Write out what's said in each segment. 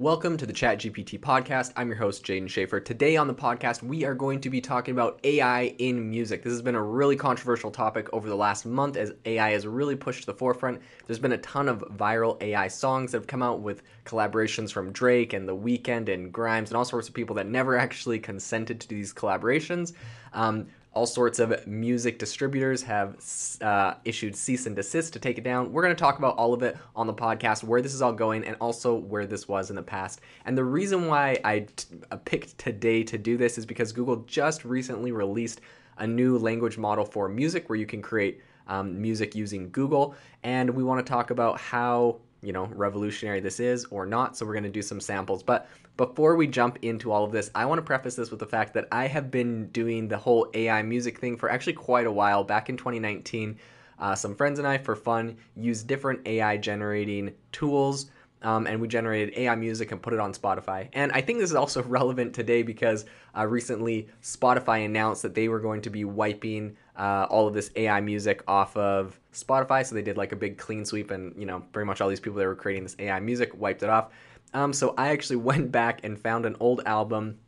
Welcome to the ChatGPT podcast. I'm your host, Jaeden Schafer. Today on the podcast, we are going to be talking about AI in music. This has been a really controversial topic over the last month as AI has really pushed to the forefront. There's been a ton of viral AI songs that have come out with collaborations from Drake and The Weeknd and Grimes and all sorts of people that never actually consented to these collaborations. Um, all sorts of music distributors have uh, issued cease and desist to take it down. We're going to talk about all of it on the podcast, where this is all going, and also where this was in the past. And the reason why I t- uh, picked today to do this is because Google just recently released a new language model for music where you can create um, music using Google. And we want to talk about how you know revolutionary this is or not so we're going to do some samples but before we jump into all of this i want to preface this with the fact that i have been doing the whole ai music thing for actually quite a while back in 2019 uh, some friends and i for fun used different ai generating tools um, and we generated AI music and put it on Spotify. And I think this is also relevant today because uh, recently Spotify announced that they were going to be wiping uh, all of this AI music off of Spotify. So they did like a big clean sweep, and you know, pretty much all these people that were creating this AI music wiped it off. Um, so I actually went back and found an old album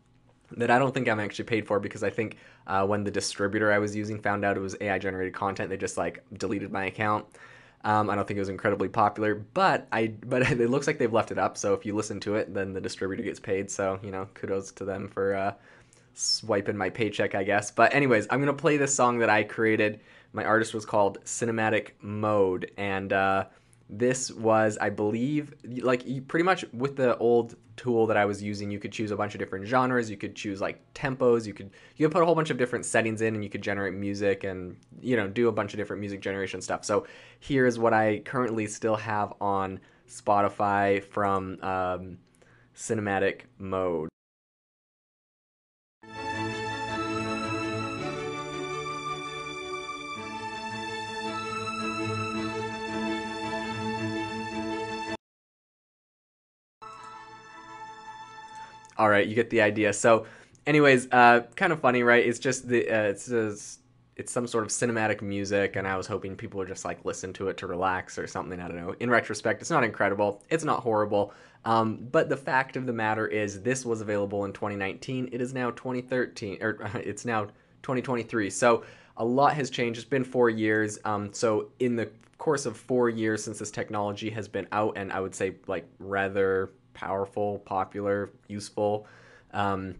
that I don't think I'm actually paid for because I think uh, when the distributor I was using found out it was AI generated content, they just like deleted my account. Um, I don't think it was incredibly popular, but I but it looks like they've left it up. So if you listen to it, then the distributor gets paid. So you know, kudos to them for uh, swiping my paycheck, I guess. But anyways, I'm gonna play this song that I created. My artist was called Cinematic Mode, and uh, this was, I believe, like pretty much with the old tool that I was using, you could choose a bunch of different genres. You could choose like tempos. You could you could put a whole bunch of different settings in, and you could generate music and you know do a bunch of different music generation stuff. So here's what I currently still have on Spotify from um, Cinematic Mode. All right, you get the idea. So, anyways, uh, kind of funny, right? It's just the uh, it's just, it's some sort of cinematic music, and I was hoping people would just like listen to it to relax or something. I don't know. In retrospect, it's not incredible. It's not horrible. Um, but the fact of the matter is, this was available in 2019. It is now 2013, or it's now 2023. So a lot has changed. It's been four years. Um, so in the course of four years since this technology has been out, and I would say like rather powerful, popular, useful. Um,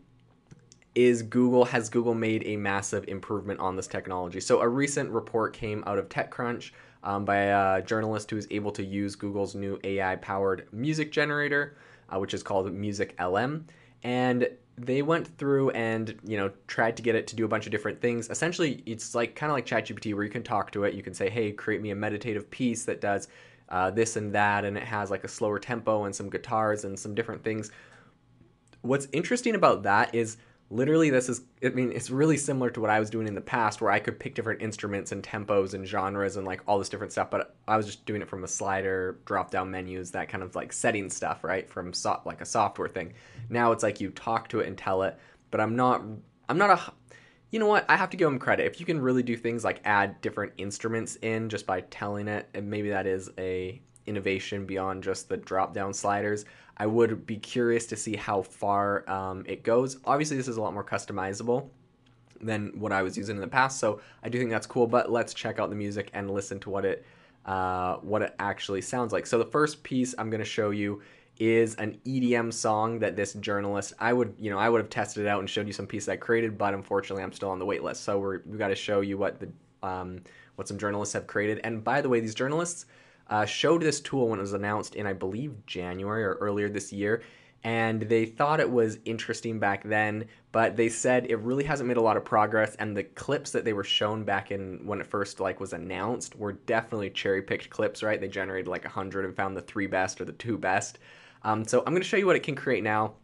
is Google has Google made a massive improvement on this technology? So a recent report came out of TechCrunch um, by a journalist who is able to use Google's new AI-powered music generator, uh, which is called Music LM, and they went through and you know tried to get it to do a bunch of different things. Essentially, it's like kind of like ChatGPT, where you can talk to it. You can say, "Hey, create me a meditative piece that does uh, this and that, and it has like a slower tempo and some guitars and some different things. What's interesting about that is literally this is i mean it's really similar to what i was doing in the past where i could pick different instruments and tempos and genres and like all this different stuff but i was just doing it from a slider drop down menus that kind of like setting stuff right from so- like a software thing now it's like you talk to it and tell it but i'm not i'm not a you know what? I have to give them credit. If you can really do things like add different instruments in just by telling it, and maybe that is a innovation beyond just the drop down sliders. I would be curious to see how far um, it goes. Obviously, this is a lot more customizable than what I was using in the past, so I do think that's cool. But let's check out the music and listen to what it uh, what it actually sounds like. So the first piece I'm going to show you is an EDM song that this journalist I would you know I would have tested it out and showed you some pieces I created, but unfortunately I'm still on the wait list. So we're, we've got to show you what the um, what some journalists have created. And by the way, these journalists uh, showed this tool when it was announced in, I believe, January or earlier this year. And they thought it was interesting back then, but they said it really hasn't made a lot of progress. And the clips that they were shown back in when it first like was announced were definitely cherry picked clips, right? They generated like hundred and found the three best or the two best. Um, so I'm going to show you what it can create now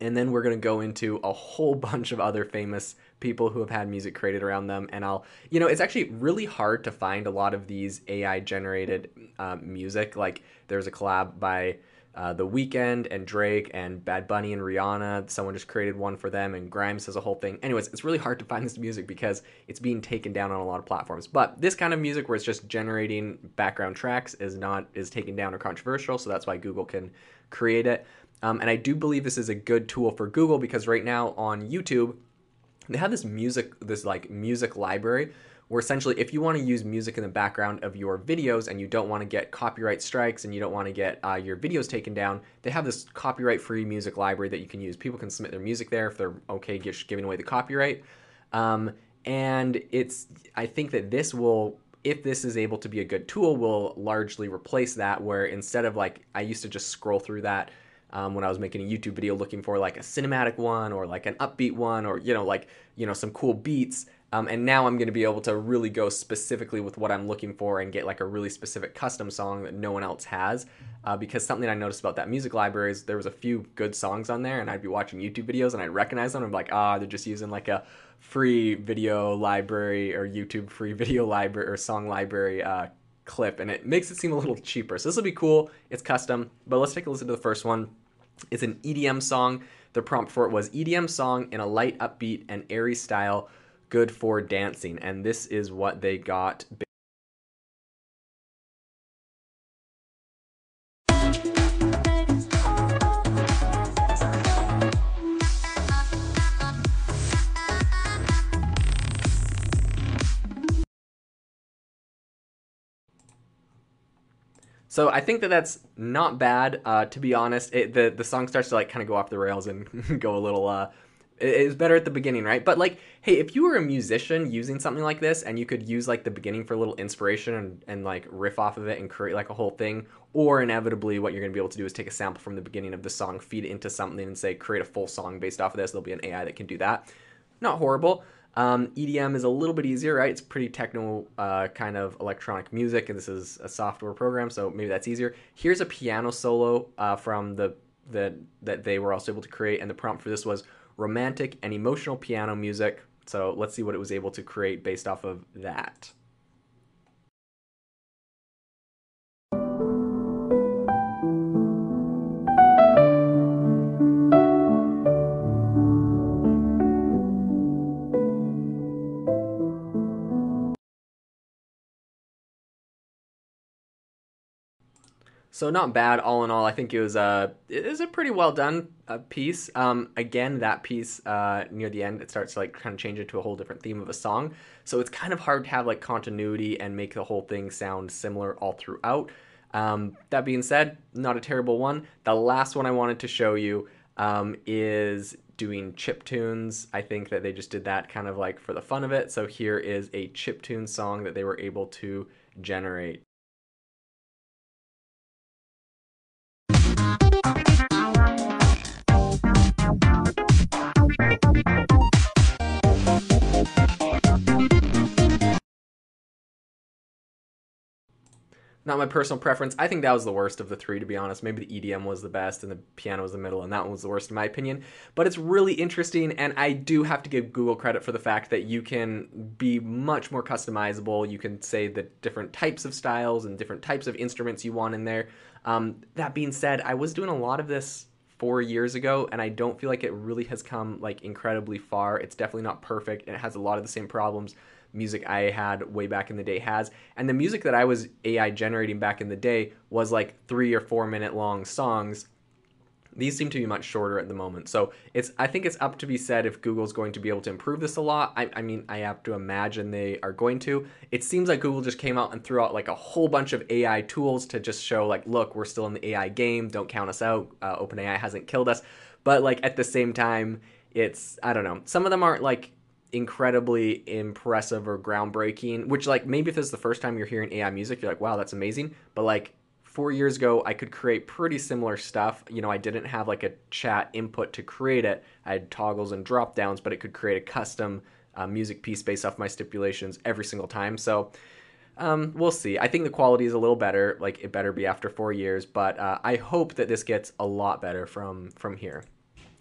and then we're going to go into a whole bunch of other famous people who have had music created around them and i'll you know it's actually really hard to find a lot of these ai generated uh, music like there's a collab by uh, the Weeknd and Drake and Bad Bunny and Rihanna. Someone just created one for them, and Grimes has a whole thing. Anyways, it's really hard to find this music because it's being taken down on a lot of platforms. But this kind of music where it's just generating background tracks is not is taken down or controversial, so that's why Google can create it. Um, and I do believe this is a good tool for Google because right now on YouTube, they have this music, this like music library where essentially if you want to use music in the background of your videos and you don't want to get copyright strikes and you don't want to get uh, your videos taken down, they have this copyright free music library that you can use. People can submit their music there if they're okay giving away the copyright. Um, and it's, I think that this will if this is able to be a good tool, will largely replace that. Where instead of like, I used to just scroll through that um, when I was making a YouTube video looking for like a cinematic one or like an upbeat one or you know like you know some cool beats. Um, and now I'm going to be able to really go specifically with what I'm looking for and get like a really specific custom song that no one else has. Uh, because something I noticed about that music library is there was a few good songs on there, and I'd be watching YouTube videos and I'd recognize them. I'm like, ah, oh, they're just using like a free video library or YouTube free video library or song library uh, clip, and it makes it seem a little cheaper. So this will be cool. It's custom, but let's take a listen to the first one. It's an EDM song. The prompt for it was EDM song in a light, upbeat, and airy style, good for dancing. And this is what they got. So I think that that's not bad. Uh, to be honest, it, the the song starts to like kind of go off the rails and go a little. Uh, it's better at the beginning, right? But like, hey, if you were a musician using something like this, and you could use like the beginning for a little inspiration and, and like riff off of it and create like a whole thing, or inevitably, what you're gonna be able to do is take a sample from the beginning of the song, feed it into something, and say create a full song based off of this. There'll be an AI that can do that. Not horrible. Um, EDM is a little bit easier, right? It's pretty techno uh, kind of electronic music, and this is a software program, so maybe that's easier. Here's a piano solo uh, from the that that they were also able to create, and the prompt for this was romantic and emotional piano music. So let's see what it was able to create based off of that. So not bad, all in all. I think it was a it was a pretty well done uh, piece. Um, again, that piece uh, near the end, it starts to like kind of change into a whole different theme of a song. So it's kind of hard to have like continuity and make the whole thing sound similar all throughout. Um, that being said, not a terrible one. The last one I wanted to show you um, is doing chip tunes. I think that they just did that kind of like for the fun of it. So here is a chip tune song that they were able to generate. Not my personal preference. I think that was the worst of the three, to be honest. Maybe the EDM was the best and the piano was the middle, and that one was the worst in my opinion. But it's really interesting, and I do have to give Google credit for the fact that you can be much more customizable. You can say the different types of styles and different types of instruments you want in there. Um, that being said, I was doing a lot of this four years ago, and I don't feel like it really has come like incredibly far. It's definitely not perfect, and it has a lot of the same problems music I had way back in the day has. And the music that I was AI generating back in the day was like three or four minute long songs. These seem to be much shorter at the moment. So it's I think it's up to be said if Google's going to be able to improve this a lot. I, I mean, I have to imagine they are going to. It seems like Google just came out and threw out like a whole bunch of AI tools to just show like, look, we're still in the AI game. Don't count us out. Uh, OpenAI hasn't killed us. But like at the same time, it's I don't know. Some of them aren't like incredibly impressive or groundbreaking. Which like maybe if this is the first time you're hearing AI music, you're like, wow, that's amazing. But like four years ago, I could create pretty similar stuff. You know, I didn't have like a chat input to create it. I had toggles and drop downs, but it could create a custom uh, music piece based off my stipulations every single time. So um, we'll see. I think the quality is a little better. Like it better be after four years, but uh, I hope that this gets a lot better from from here.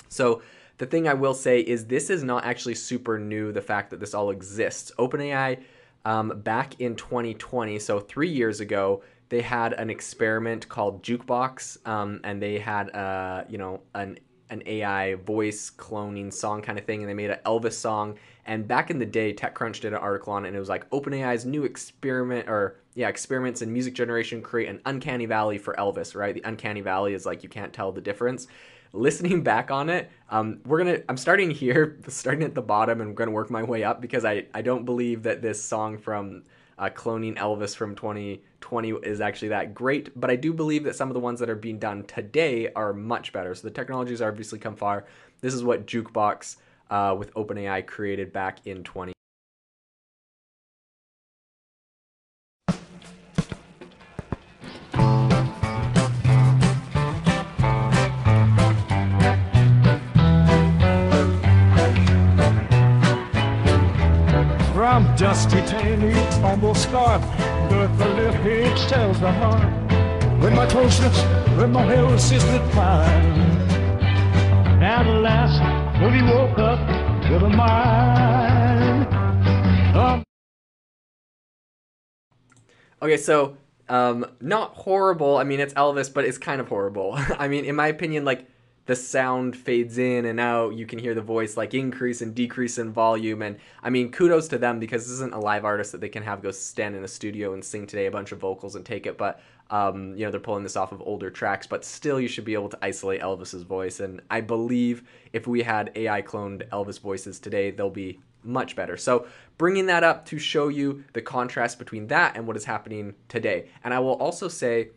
So the thing I will say is this is not actually super new. The fact that this all exists. OpenAI um, back in 2020, so three years ago, they had an experiment called Jukebox, um, and they had uh, you know an an AI voice cloning song kind of thing, and they made an Elvis song. And back in the day, TechCrunch did an article on it, and it was like OpenAI's new experiment, or yeah, experiments in music generation create an uncanny valley for Elvis. Right, the uncanny valley is like you can't tell the difference. Listening back on it, um, we're gonna. I'm starting here, starting at the bottom, and I'm gonna work my way up because I I don't believe that this song from uh, cloning Elvis from 2020 is actually that great, but I do believe that some of the ones that are being done today are much better. So the technologies obviously come far. This is what Jukebox uh, with OpenAI created back in 20. Dusty, tiny, almost scarred, but the left head tells the heart. When my closeness, when my health is fine. At last, when he woke up with a mind. Um, Okay, so um, not horrible. I mean, it's Elvis, but it's kind of horrible. I mean, in my opinion, like the sound fades in and out. You can hear the voice like increase and decrease in volume. And I mean, kudos to them because this isn't a live artist that they can have go stand in a studio and sing today a bunch of vocals and take it. But um, you know, they're pulling this off of older tracks. But still, you should be able to isolate Elvis's voice. And I believe if we had AI cloned Elvis voices today, they'll be much better. So bringing that up to show you the contrast between that and what is happening today. And I will also say.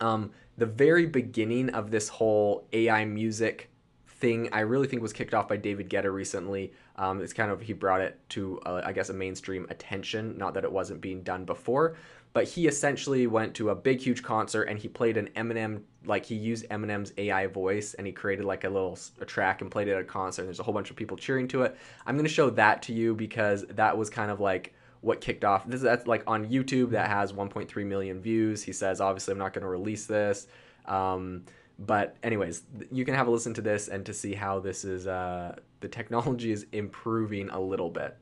Um, the very beginning of this whole AI music thing, I really think was kicked off by David Guetta recently. Um, it's kind of he brought it to, uh, I guess, a mainstream attention. Not that it wasn't being done before, but he essentially went to a big, huge concert and he played an Eminem, like he used Eminem's AI voice and he created like a little a track and played it at a concert. And there's a whole bunch of people cheering to it. I'm gonna show that to you because that was kind of like what kicked off this that's like on youtube that has 1.3 million views he says obviously i'm not going to release this um, but anyways you can have a listen to this and to see how this is uh, the technology is improving a little bit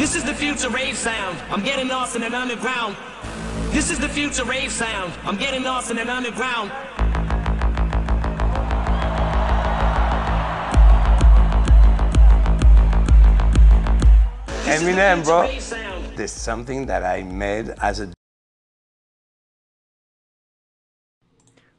This is the future rave sound. I'm getting lost in an underground. This is the future rave sound. I'm getting lost in an underground. Eminem, future bro. rave sound. There's something that I made as a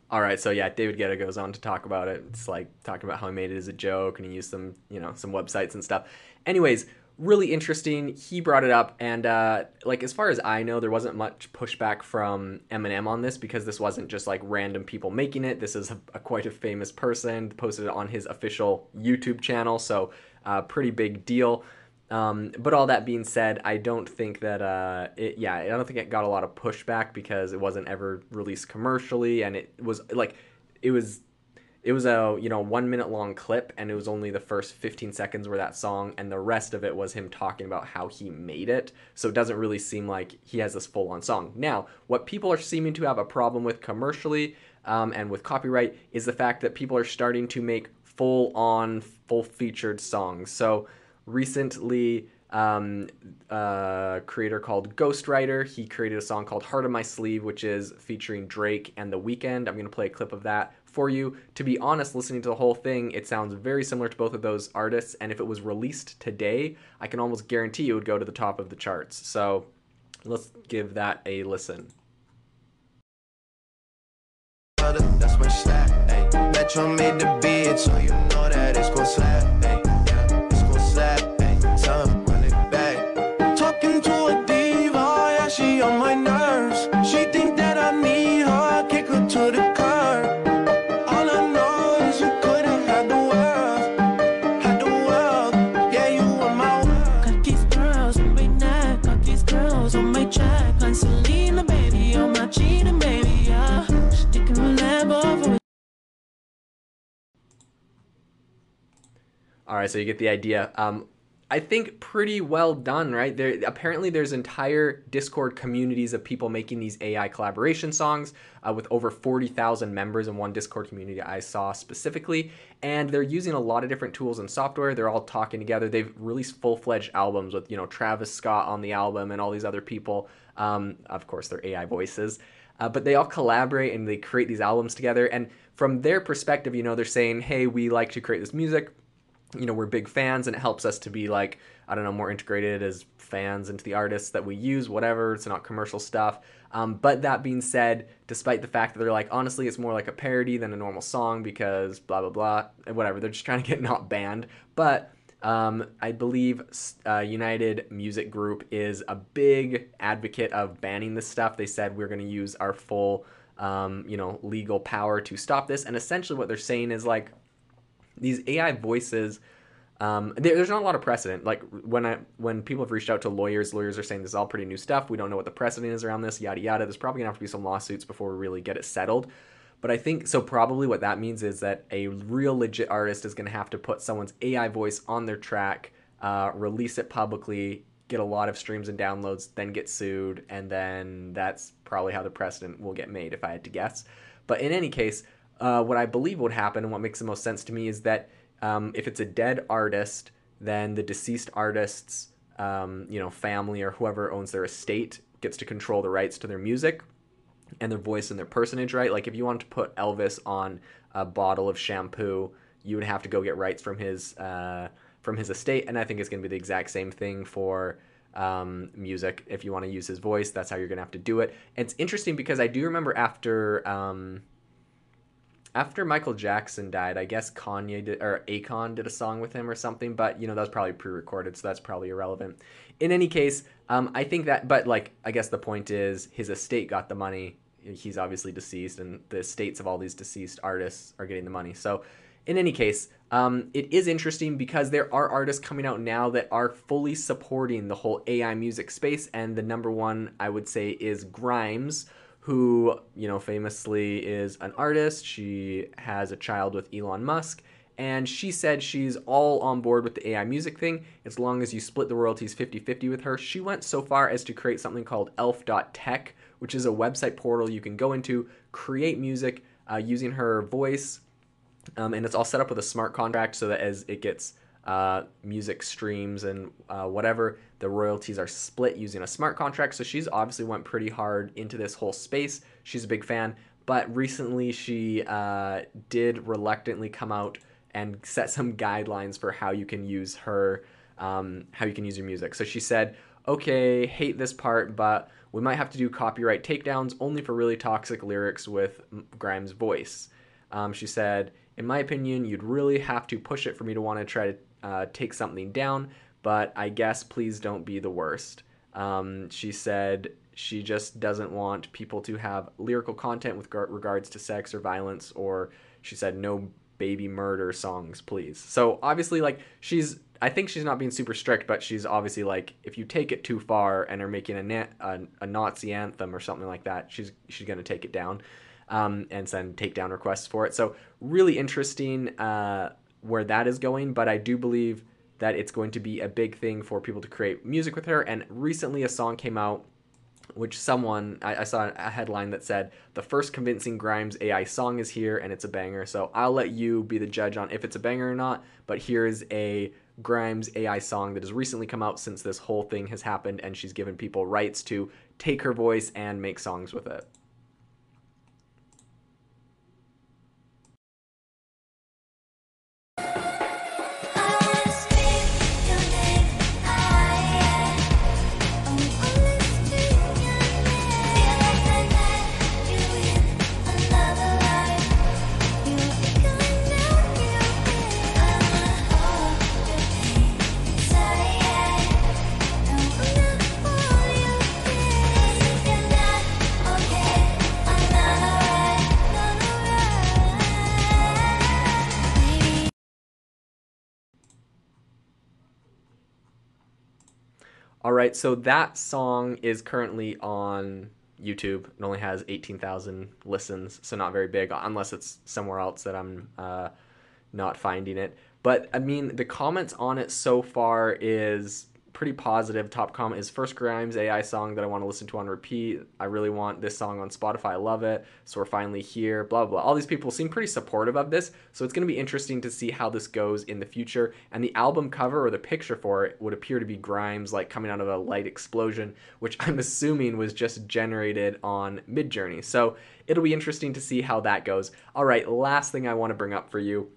all right so yeah david guetta goes on to talk about it. It's like talking about how he made it as a joke and he used some you know some websites and stuff. Anyways really interesting. He brought it up and uh, like as far as i know there wasn't much pushback from eminem on this because this wasn't just like random people making it. This is a, a quite a famous person. Posted it on his official youtube channel so uh, pretty big deal um, but all that being said, I don't think that uh, it. Yeah, I don't think it got a lot of pushback because it wasn't ever released commercially, and it was like, it was, it was a you know one minute long clip, and it was only the first fifteen seconds were that song, and the rest of it was him talking about how he made it. So it doesn't really seem like he has this full on song. Now, what people are seeming to have a problem with commercially um, and with copyright is the fact that people are starting to make full on full featured songs. So recently um, a creator called Ghostwriter. He created a song called Heart on My Sleeve, which is featuring Drake and The Weeknd. I'm going to play a clip of that for you. To be honest, listening to the whole thing, it sounds very similar to both of those artists. And if it was released today, I can almost guarantee it would go to the top of the charts. So let's give that a listen. that's my. Ayy, Metro made the beat, so you know that it's gon' slap. Ayy, All right, so you get the idea. Um, I think pretty well done, right? There apparently there's entire Discord communities of people making these AI collaboration songs uh, with over 40,000 members in one Discord community I saw specifically, and they're using a lot of different tools and software. They're all talking together. They've released full-fledged albums with you know Travis Scott on the album and all these other people. Um, of course, they're AI voices. Uh, but they all collaborate and they create these albums together. And from their perspective, you know, they're saying, hey, we like to create this music you know we're big fans and it helps us to be like i don't know more integrated as fans into the artists that we use whatever it's not commercial stuff um, but that being said despite the fact that they're like honestly it's more like a parody than a normal song because blah blah blah whatever they're just trying to get not banned but um, I believe uh, United Music Group is a big advocate of banning this stuff. They said we're going to use our full, um, you know, legal power to stop this. And essentially, what they're saying is like, these AI voices. Um, there, there's not a lot of precedent. Like when I when people have reached out to lawyers, lawyers are saying this is all pretty new stuff. We don't know what the precedent is around this. Yada yada. There's probably gonna have to be some lawsuits before we really get it settled. But I think so. Probably what that means is that a real legit artist is gonna have to put someone's AI voice on their track, uh, release it publicly, get a lot of streams and downloads, then get sued, and then that's probably how the precedent will get made, if I had to guess. But in any case, uh, what I believe would happen and what makes the most sense to me is that um, if it's a dead artist, then the deceased artist's um, you know family or whoever owns their estate gets to control the rights to their music and their voice and their personage, right? Like if you wanted to put Elvis on a bottle of shampoo, you would have to go get rights from his uh, from his estate, and I think it's going to be the exact same thing for um, music. If you want to use his voice, that's how you're going to have to do it. And it's interesting because I do remember after. Um, after Michael Jackson died, I guess Kanye did, or Akon did a song with him or something, but you know that was probably pre-recorded, so that's probably irrelevant. In any case, um, I think that, but like I guess the point is his estate got the money. He's obviously deceased, and the estates of all these deceased artists are getting the money. So, in any case, um, it is interesting because there are artists coming out now that are fully supporting the whole AI music space, and the number one I would say is Grimes who, you know, famously is an artist. She has a child with Elon Musk. And she said she's all on board with the AI music thing as long as you split the royalties 50 50 with her. She went so far as to create something called elf.tech, which is a website portal you can go into, create music uh, using her voice. Um, and it's all set up with a smart contract so that as it gets uh, music streams and uh, whatever. The royalties are split using a smart contract. So she's obviously went pretty hard into this whole space. She's a big fan. But recently she uh, did reluctantly come out and set some guidelines for how you can use her, um, how you can use your music. So she said, okay, hate this part, but we might have to do copyright takedowns only for really toxic lyrics with Grimes' voice. Um, she said, in my opinion, you'd really have to push it for me to want to try to uh, take something down, but I guess please don't be the worst. Um, she said she just doesn't want people to have lyrical content with regards to sex or violence, or she said no baby murder songs, please. So obviously, like she's, I think she's not being super strict, but she's obviously like, if you take it too far and are making a, na- a, a Nazi anthem or something like that, she's she's gonna take it down. Um, and send takedown requests for it. So really interesting uh, where that is going, but I do believe that it's going to be a big thing for people to create music with her. And recently, a song came out, which someone I, I, saw a headline that said the first convincing Grimes AI song is here, and it's a banger. So I'll let you be the judge on if it's a banger or not. But here's a Grimes AI song that has recently come out since this whole thing has happened, and she's given people rights to take her voice and make songs with it. All right, so that song is currently on YouTube. It only has 18,000 listens, so not very big, unless it's somewhere else that I'm uh, not finding it. But I mean, the comments on it so far is pretty positive. Top comment is first Grimes AI song that I want to listen to on repeat. I really want this song on Spotify. I love it. So we're finally here. Blah blah. All these people seem pretty supportive of this. So it's going to be interesting to see how this goes in the future. And the album cover or the picture for it would appear to be Grimes like coming out of a light explosion, which I'm assuming was just generated on Midjourney. So it'll be interesting to see how that goes. All right, last thing I want to bring up for you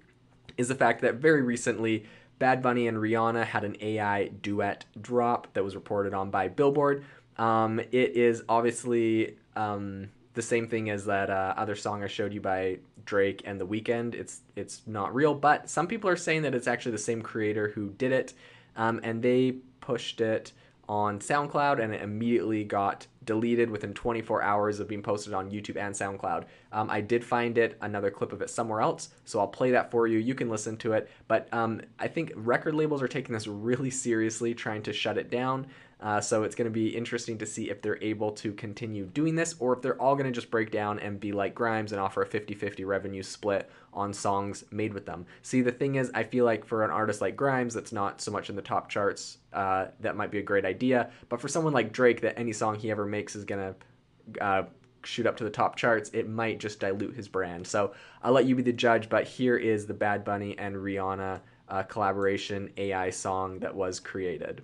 is the fact that very recently Bad Bunny and Rihanna had an AI duet drop that was reported on by Billboard. Um, it is obviously um, the same thing as that uh, other song I showed you by Drake and The Weeknd. It's it's not real, but some people are saying that it's actually the same creator who did it, um, and they pushed it on SoundCloud and it immediately got deleted within 24 hours of being posted on YouTube and SoundCloud. Um, I did find it, another clip of it somewhere else, so I'll play that for you. You can listen to it. But um, I think record labels are taking this really seriously, trying to shut it down. Uh, so it's going to be interesting to see if they're able to continue doing this or if they're all going to just break down and be like Grimes and offer a 50 50 revenue split on songs made with them. See, the thing is, I feel like for an artist like Grimes that's not so much in the top charts, uh, that might be a great idea. But for someone like Drake, that any song he ever makes is going to uh, shoot up to the top charts, it might just dilute his brand. So I'll let you be the judge, but here is the Bad Bunny and Rihanna uh, collaboration AI song that was created.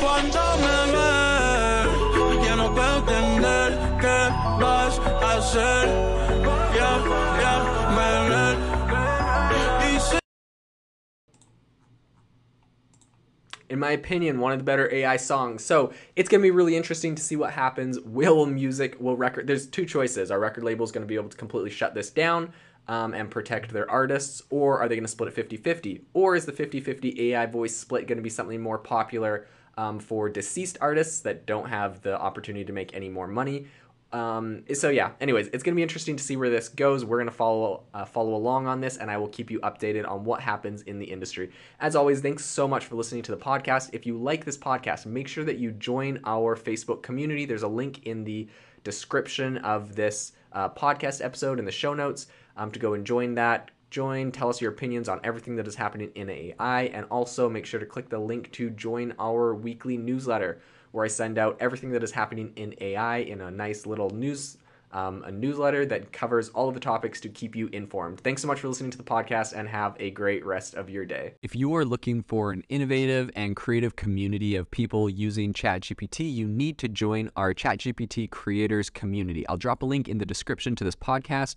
Cuando me ves, ya no puedo entender qué vas a hacer. In my opinion, one of the better AI songs. So it's going to be really interesting to see what happens. Will music, will record, there's two choices. Our record labels going to be able to completely shut this down um, and protect their artists, or are they going to split it 50 50? Or is the 50 50 AI voice split going to be something more popular um, for deceased artists that don't have the opportunity to make any more money? Um, so yeah. Anyways, it's gonna be interesting to see where this goes. We're gonna follow uh, follow along on this, and I will keep you updated on what happens in the industry. As always, thanks so much for listening to the podcast. If you like this podcast, make sure that you join our Facebook community. There's a link in the description of this uh, podcast episode in the show notes um, to go and join that. Join, tell us your opinions on everything that is happening in AI, and also make sure to click the link to join our weekly newsletter where I send out everything that is happening in AI in a nice little news um, a newsletter that covers all of the topics to keep you informed. Thanks so much for listening to the podcast and have a great rest of your day. If you are looking for an innovative and creative community of people using ChatGPT, you need to join our ChatGPT creators community. I'll drop a link in the description to this podcast.